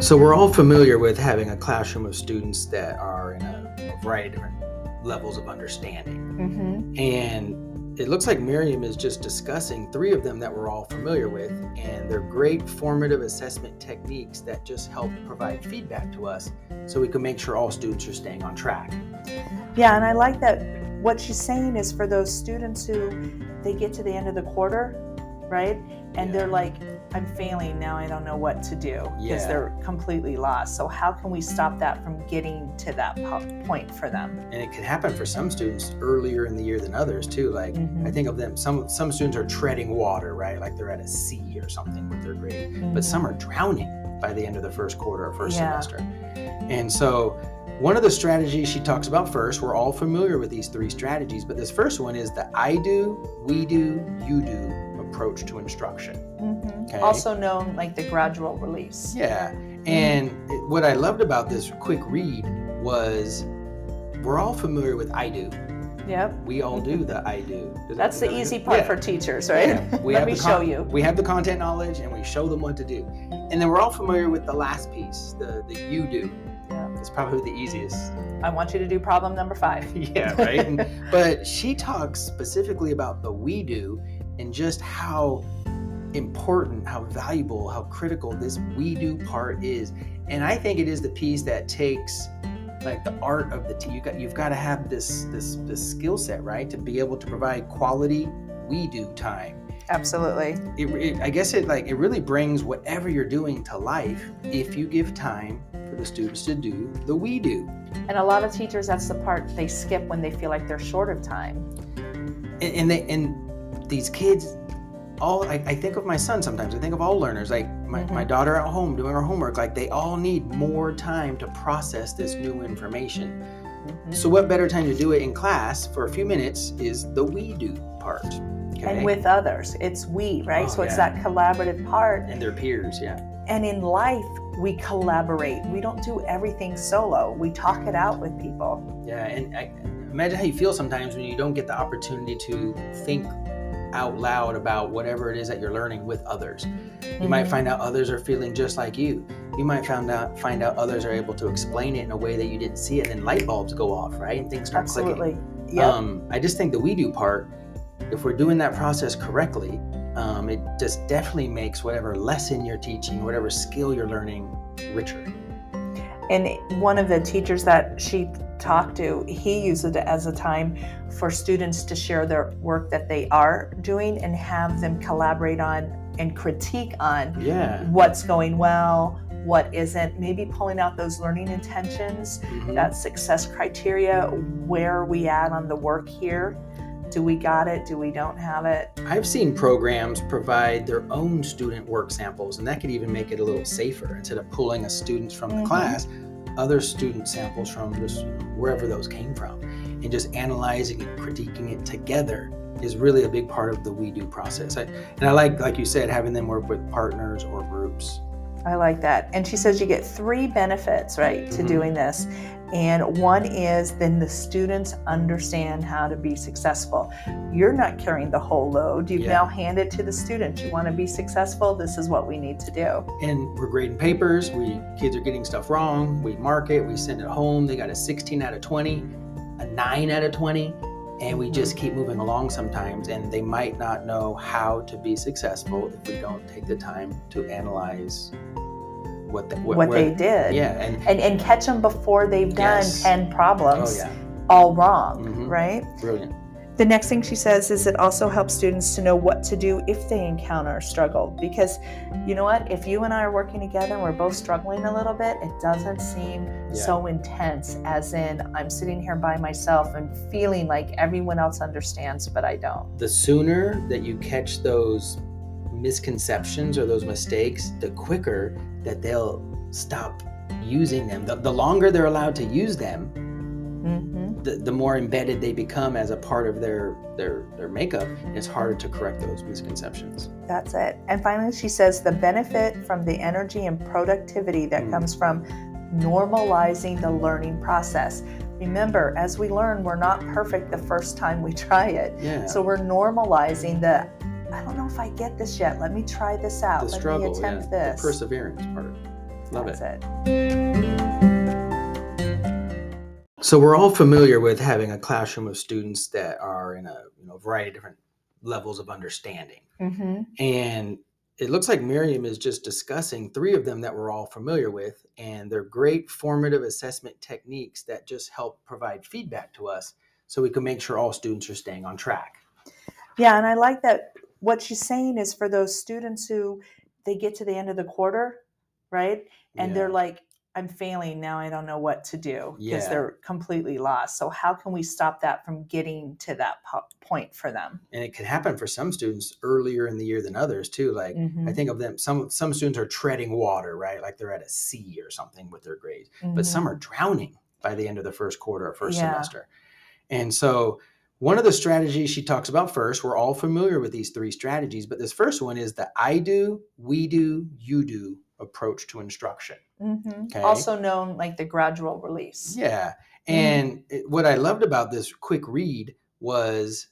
So we're all familiar with having a classroom of students that are in a, variety of different levels of understanding. Mm-hmm. And it looks like Miriam is just discussing three of them that we're all familiar with, and they're great formative assessment techniques that just help provide feedback to us so we can make sure all students are staying on track. Yeah, and I like that what she's saying is for those students who they get to the end of the quarter, right? And Yeah. they're like, I'm failing now, I don't know what to do because Yeah. they're completely lost. So, how can we stop that from getting to that po- point for them? And it can happen for some students earlier in the year than others too. Like Mhm. I think of them, some some students are treading water, right? Like they're at a C or something with their grade. Mhm. but some are drowning by the end of the first quarter or first Yeah. semester. And so, one of the strategies she talks about first, we're all familiar with these three strategies, but this first one is the I do, we do, you do approach to instruction. Mhm. Okay. Also known like the gradual release. Yeah. And it- what I loved about this quick read was we're all familiar with I do. Yep. We all do the I do. Does That's the easy do? part Yeah. for teachers, right? Yeah, we Let have me the show you. We have the content knowledge and we show them what to do. And then we're all familiar with the last piece, the, the you do. Yeah. It's probably the easiest. I want you to do problem number five. yeah, right? And- but she talks specifically about the we do and just how important, how valuable, how critical this we do part is. And I think it is the piece that takes like the art of the team. You got you've got to have this this this skill set, right? To be able to provide quality we do time Absolutely. it, it, I guess it like it really brings whatever you're doing to life if you give time for the students to do the we do. And a lot of teachers, that's the part they skip when they feel like they're short of time. And, and they and these kids, all I, I think of my son sometimes. I think of all learners, like my, my Mhm. daughter at home doing her homework. Like they all need more time to process this new information. Mhm. So what better time to do it in class for a few minutes is the we do part. Okay. And with others, it's we, right? Oh, so it's yeah. that collaborative part. and their peers, yeah. And in life, we collaborate. We don't do everything solo. We talk it out with people. Yeah, and I, imagine how you feel sometimes when you don't get the opportunity to think out loud about whatever it is that you're learning with others. You might Mhm. find out others are feeling just like you. You might find out find out others are able to explain it in a way that you didn't see it, and then light bulbs go off, right? And things start Absolutely. clicking. Yep. Um, I just think the we do part, if we're doing that process correctly, um, it just definitely makes whatever lesson you're teaching, whatever skill you're learning, richer. And one of the teachers that she talked to, he uses it as a time for students to share their work that they are doing and have them collaborate on and critique on Yeah. what's going well, what isn't, maybe pulling out those learning intentions, Mhm. that success criteria, where are we at on the work here? Do we got it? Do we don't have it? I've seen programs provide their own student work samples, and that could even make it a little safer. Instead of pulling a student from the Mhm. class, other student samples from just wherever those came from, and just analyzing and critiquing it together is really a big part of the we do process. I, and I like, like you said, having them work with partners or groups. I like that. And she says you get three benefits, right, to Mhm. doing this. And one is then the students understand how to be successful. You're not carrying the whole load. You've Yeah. now handed it to the student. You want to be successful. This is what we need to do. And we're grading papers. We kids are getting stuff wrong. We mark it. We send it home. They got a 16 out of 20, a 9 out of 20, and we just keep moving along sometimes. And they might not know how to be successful if we don't take the time to analyze what the, What, what, they did. Yeah, and And, and catch them before they've done Yes. 10 oh problems yeah, all wrong, Mhm. right? brilliant. The next thing she says is it also helps students to know what to do if they encounter a struggle. Because you know what? If you and I are working together and we're both struggling a little bit, it doesn't seem Yeah. so intense, as in I'm sitting here by myself and feeling like everyone else understands, but I don't. The sooner that you catch those misconceptions or those mistakes, mm-hmm. the quicker that they'll stop using them. The, the longer they're allowed to use them, hmm the, the more embedded they become as a part of their their their makeup, it's harder to correct those misconceptions. That's it. And finally, she says the benefit from the energy and productivity that Mm. comes from normalizing the learning process. Remember, as we learn, we're not perfect the first time we try it. Yeah. So we're normalizing the, I don't know if I get this yet. Let me try this out. the Let struggle, me yeah, attempt the this. perseverance part. Love it. That's it. it. So we're all familiar with having a classroom of students that are in a you know variety of different levels of understanding. hmm And it looks like Miriam is just discussing three of them that we're all familiar with, and they're great formative assessment techniques that just help provide feedback to us so we can make sure all students are staying on track. Yeah, and I like that. What she's saying is for those students who they get to the end of the quarter, right? And they're like, I'm failing now. I don't know what to do because Yeah. they're completely lost. So, how can we stop that from getting to that po- point for them? and it can happen for some students earlier in the year than others too. Like I Mhm, think of them, some some students are treading water, right? Like they're at a C or something with their grades, but mhm. some are drowning by the end of the first quarter or first Yeah. semester. And so one of the strategies she talks about first, we're all familiar with these three strategies, but this first one is the I do, we do, you do approach to instruction. Mhm. Okay. Also known like the gradual release. Yeah. Mm-hmm. And it- what I loved about this quick read was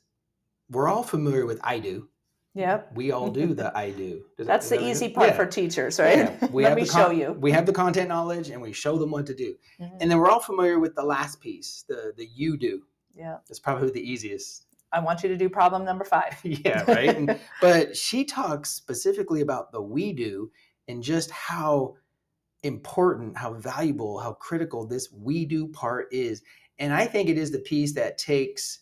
we're all familiar with I do. Yep. We all do the I do. Does That's the easy part Yeah. for teachers, right? Yeah, we Let have me the show you. We have the content knowledge and we show them what to do. Mhm. And then we're all familiar with the last piece, the the you do. Yeah. That's probably the easiest. I want you to do problem number five. yeah, right. And- but she talks specifically about the we do and just how important, how valuable, how critical this we do part is. And I think it is the piece that takes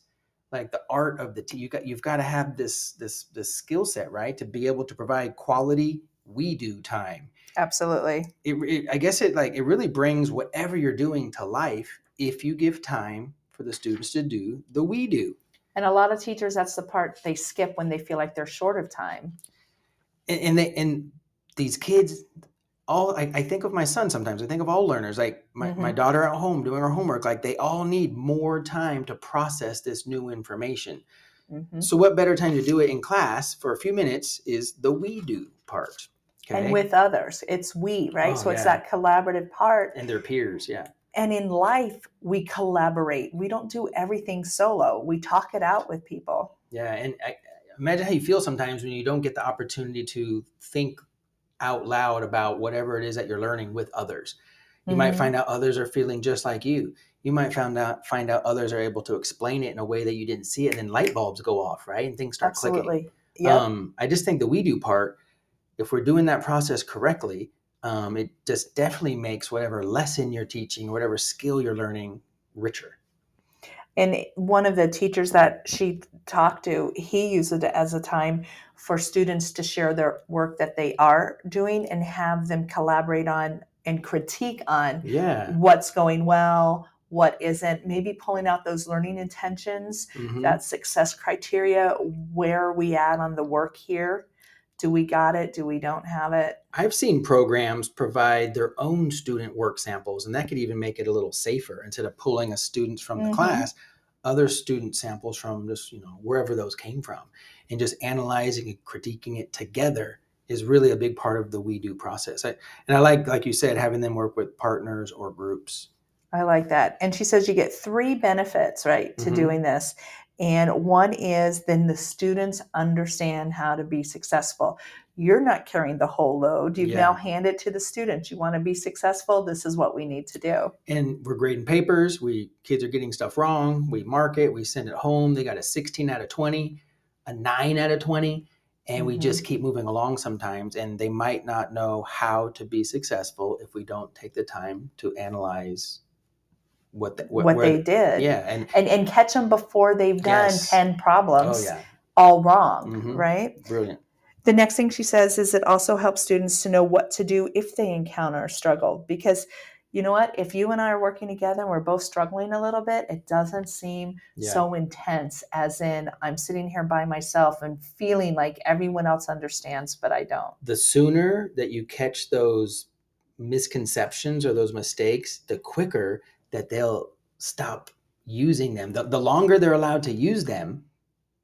like the art of the t- you got you've got to have this this this skill set right to be able to provide quality we do time Absolutely. it, it i guess it like it really brings whatever you're doing to life if you give time for the students to do the we do And a lot of teachers, that's the part they skip when they feel like they're short of time. and, and they and these kids all I, I think of my son sometimes i think of all learners like my, my Mhm. daughter at home doing her homework like they all need more time to process this new information Mhm. so what better time to do it in class for a few minutes is the we do part okay And with others, it's we, right? Oh, so it's that collaborative part. and their peers yeah And in life, we collaborate. We don't do everything solo. We talk it out with people. Yeah, and I, imagine how you feel sometimes when you don't get the opportunity to think out loud about whatever it is that you're learning with others. You might Mhm. find out others are feeling just like you. You might find out find out others are able to explain it in a way that you didn't see it, and then light bulbs go off, right? And things start clicking. Absolutely. Yeah. Um, I just think the we do part, if we're doing that process correctly, um, it just definitely makes whatever lesson you're teaching, whatever skill you're learning, richer. And one of the teachers that she talked to, he uses it as a time for students to share their work that they are doing and have them collaborate on and critique on Yeah. what's going well, what isn't, maybe pulling out those learning intentions, Mhm. that success criteria, where are we at on the work here? Do we got it? Do we don't have it? I've seen programs provide their own student work samples, and that could even make it a little safer. Instead of pulling a students from the Mhm. class, other student samples from just you know wherever those came from, and just analyzing and critiquing it together is really a big part of the we do process. I, and I like, like you said, having them work with partners or groups. I like that. And she says you get three benefits, right, to Mhm. doing this. And one is then the students understand how to be successful. You're not carrying the whole load. You've Yeah. now handed to the students. You want to be successful. This is what we need to do. And we're grading papers. We kids are getting stuff wrong. We mark it. We send it home. They got a 16 out of 20, a nine out of 20. and we Mhm. just keep moving along sometimes and they might not know how to be successful if we don't take the time to analyze what the, What, where they did. yeah and And, and catch them before they've done Yes. 10 problems oh yeah all wrong, Mhm. right? brilliant The next thing she says is it also helps students to know what to do if they encounter a struggle. Because you know what? If you and I are working together and we're both struggling a little bit, it doesn't seem Yeah. so intense, as in I'm sitting here by myself and feeling like everyone else understands, but I don't. the sooner that you catch those misconceptions or those mistakes the quicker that they'll stop using them the, the longer they're allowed to use them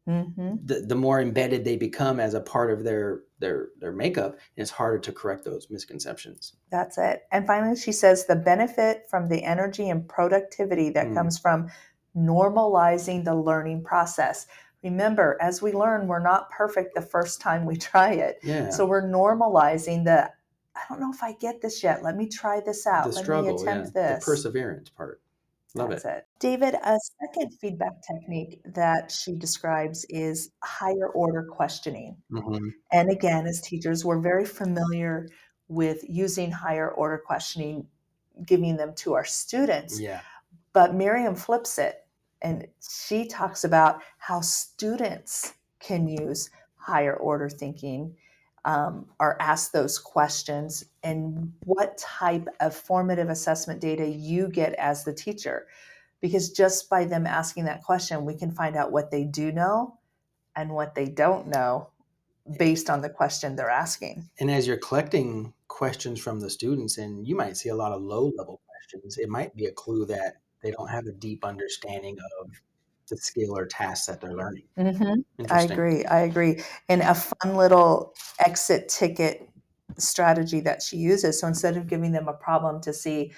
hmm the, the more embedded they become as a part of their their their makeup and it's harder to correct those misconceptions That's it. And finally, she says the benefit from the energy and productivity that Mm. comes from normalizing the learning process. Remember, as we learn, we're not perfect the first time we try it. yeah So we're normalizing the I don't know if I get this yet. Let me try this out. The Let struggle, me yeah, attempt the this. perseverance part. Love That's it. it. David, a second feedback technique that she describes is higher order questioning. Mhm. And again, as teachers, we're very familiar with using higher order questioning, giving them to our students. Yeah. But Miriam flips it and she talks about how students can use higher order thinking um, or ask those questions and what type of formative assessment data you get as the teacher. Because just by them asking that question, we can find out what they do know and what they don't know based on the question they're asking. And as you're collecting questions from the students, and you might see a lot of low level questions, it might be a clue that they don't have a deep understanding of the skill or task that they're learning. Mm-hmm. I agree. I agree. And a fun little exit ticket strategy that she uses. So instead of giving them a problem to see,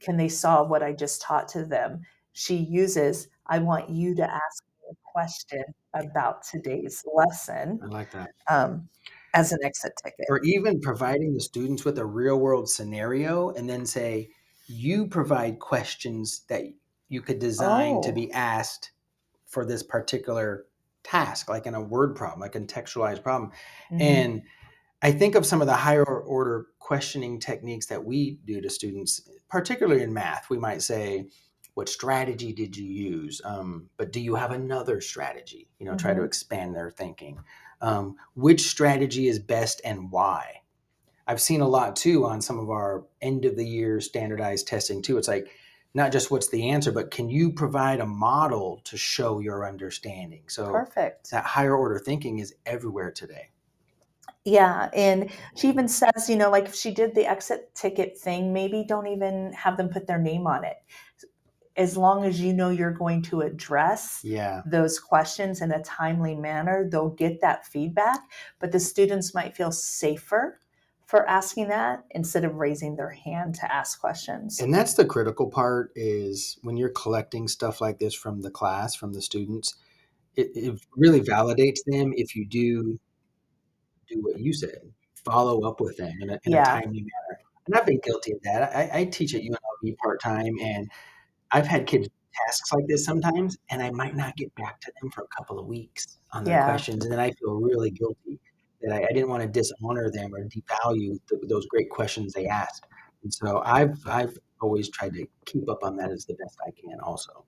can they solve what I just taught to them? She uses, I want you to ask me a question about today's lesson I like that. um, as an exit ticket. Or even providing the students with a real world scenario and then say, you provide questions that you could design to Oh. be asked for this particular task, like in a word problem, a contextualized problem. Mhm. And I think of some of the higher order questioning techniques that we do to students, particularly in math. We might say, What strategy did you use? Um, but do you have another strategy? You know, try to Mhm. expand their thinking. Um, which strategy is best and why? I've seen a lot too on some of our end of the year standardized testing too. It's like, not just what's the answer, but can you provide a model to show your understanding? So Perfect. that higher order thinking is everywhere today. Yeah, and she even says, you know, like if she did the exit ticket thing, maybe don't even have them put their name on it. As long as you know you're going to address Yeah. those questions in a timely manner, they'll get that feedback, but the students might feel safer for asking that instead of raising their hand to ask questions. And that's the critical part is when you're collecting stuff like this from the class, from the students, it, it really validates them if you do do what you said, follow up with them in a, in Yeah. a timely manner. And I've been guilty of that. I, I teach at UNLV part time, and I've had kids tasks like this sometimes, and I might not get back to them for a couple of weeks on their Yeah. questions, and then I feel really guilty that I, I didn't want to dishonor them or devalue th- those great questions they asked. And so I've I've always tried to keep up on that as the best I can. Also,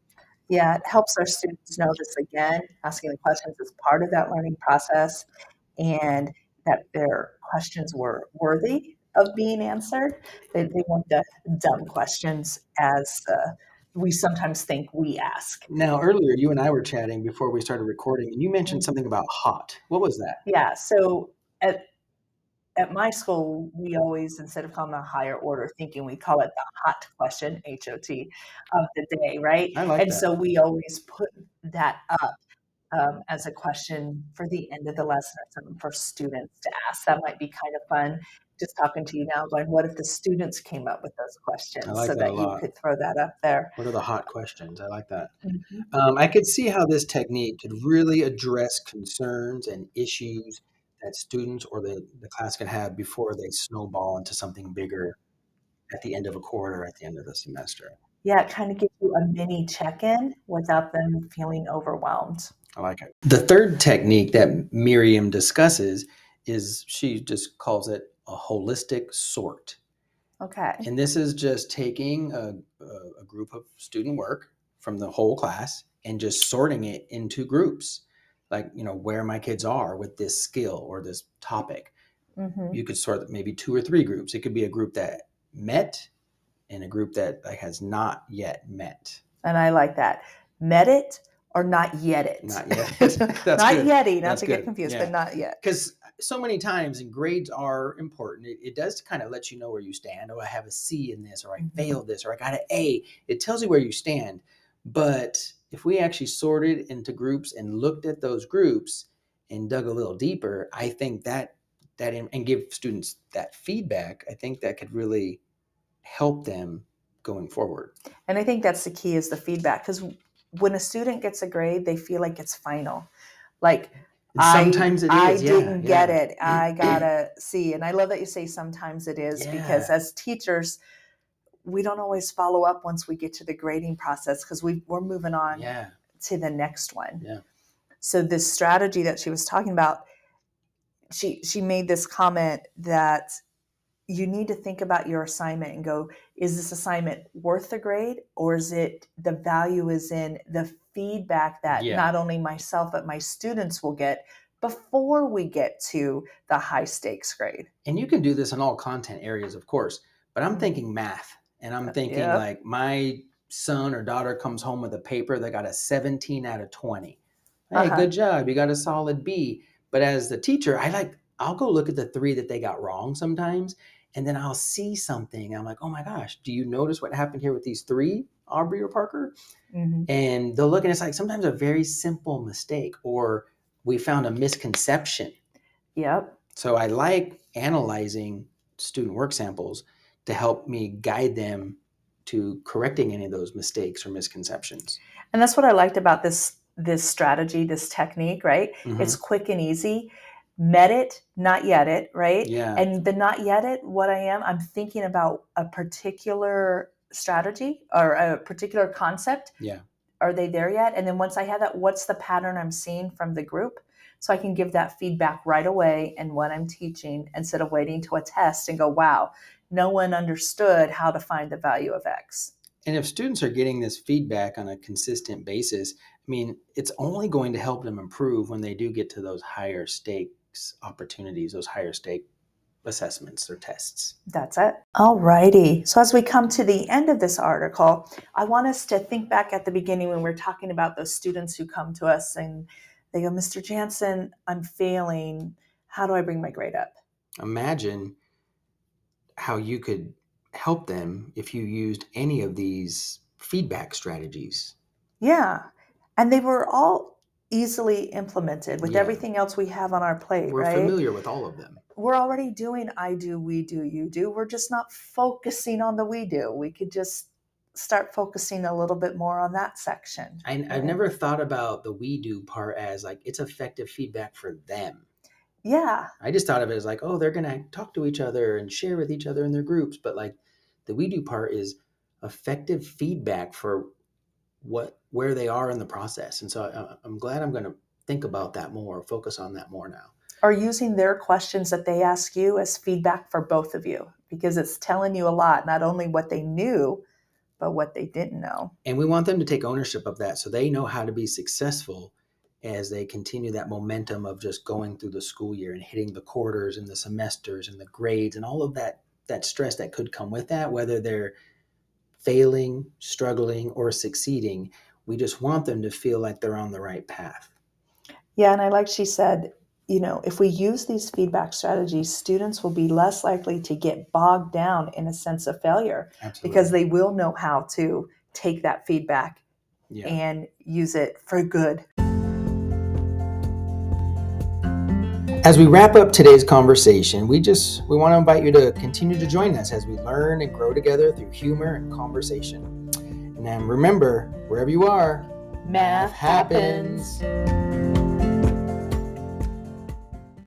Yeah, it helps our students know this again, asking the questions is part of that learning process and that their questions were worthy of being answered. They, they weren't the dumb questions as uh, we sometimes think we ask. now earlier you and I were chatting before we started recording, and you mentioned Mhm. something about hot. What was that? Yeah, so at at my school, we always, instead of calling it a higher order thinking, we call it the hot question, H O T, of the day, right? I like and that. so we always put that up um, as a question for the end of the lesson or something for students to ask. That might be kind of fun. Just talking to you now, going, what if the students came up with those questions like so that that you could throw that up there? What are the hot questions? I like that. Mhm. Um, I could see how this technique could really address concerns and issues that students or the, the class can have before they snowball into something bigger at the end of a quarter, at the end of the semester. Yeah, it kind of gives you a mini check in without them feeling overwhelmed. I like it. The third technique that Miriam discusses is she just calls it a holistic sort. Okay. And this is just taking a, a, a group of student work from the whole class and just sorting it into groups. Like, you know, where my kids are with this skill or this topic. hmm You could sort maybe two or three groups. It could be a group that met and a group that like has not yet met. And I like that. Met it or not yet it. Not yet. That's not good. yetty, not That's to get confused, Yeah. but not yet. because so many times and grades are important it, it does kind of let you know where you stand oh i have a c in this or i Mhm. failed this or i got an a it tells you where you stand but if we actually sorted into groups and looked at those groups and dug a little deeper i think that that in, and give students that feedback i think that could really help them going forward And I think that's the key is the feedback because when a student gets a grade, they feel like it's final. Like Sometimes it is. I yeah, didn't yeah. get it. I gotta see. And I love that you say sometimes it is because as teachers, we don't always follow up once we get to the grading process because we, we're moving on Yeah. to the next one. Yeah. So this strategy that she was talking about, she she made this comment that you need to think about your assignment and go, is this assignment worth the grade or is it the value is in the feedback that Yeah. not only myself but my students will get before we get to the high stakes grade. And you can do this in all content areas, of course. But I'm Mhm. thinking math, and I'm Uh, thinking yep. like my son or daughter comes home with a paper that got a 17 out of 20. Hey, Uh-huh. good job! You got a solid B. But as the teacher, I like I'll go look at the three that they got wrong sometimes, and then I'll see something. I'm like, oh my gosh, do you notice what happened here with these three, Aubrey or Parker? Mhm. And they'll look and it's like sometimes a very simple mistake, or we found a misconception. Yep. So I like analyzing student work samples to help me guide them to correcting any of those mistakes or misconceptions. And that's what I liked about this this strategy, this technique, right? Mhm. It's quick and easy. Met it, not yet it, right? yeah, And the not yet it, what I am, I'm thinking about a particular strategy or a particular concept. Yeah. Are they there yet? And then once I have that, what's the pattern I'm seeing from the group? So I can give that feedback right away in what I'm teaching instead of waiting to a test and go, wow, no one understood how to find the value of X. and if students are getting this feedback on a consistent basis, I mean, it's only going to help them improve when they do get to those higher stakes opportunities, those higher stake assessments or tests. That's it. All righty. So as we come to the end of this article, I want us to think back at the beginning when we are talking about those students who come to us and they go, Mr. Jansen, I'm failing. How do I bring my grade up? Imagine how you could help them if you used any of these feedback strategies. Yeah. And they were all easily implemented with Yeah. everything else we have on our plate, We're right? familiar with all of them. We're already doing I do, we do, you do. We're just not focusing on the we do. We could just start focusing a little bit more on that section. I, I've never thought about the we do part as like it's effective feedback for them. Yeah. I just thought of it as like, oh, they're gonna talk to each other and share with each other in their groups. But like the we do part is effective feedback for what where they are in the process. And so I, I'm glad I'm gonna think about that more, focus on that more now. Are using their questions that they ask you as feedback for both of you because it's telling you a lot not only what they knew but what they didn't know And we want them to take ownership of that so they know how to be successful as they continue that momentum of just going through the school year and hitting the quarters and the semesters and the grades and all of that that stress that could come with that whether they're failing struggling or succeeding we just want them to feel like they're on the right path yeah and i like she said you know if we use these feedback strategies students will be less likely to get bogged down in a sense of failure Absolutely. because they will know how to take that feedback yeah. and use it for good As we wrap up today's conversation, we just we want to invite you to continue to join us as we learn and grow together through humor and conversation. And remember, wherever you are, math happens. happens.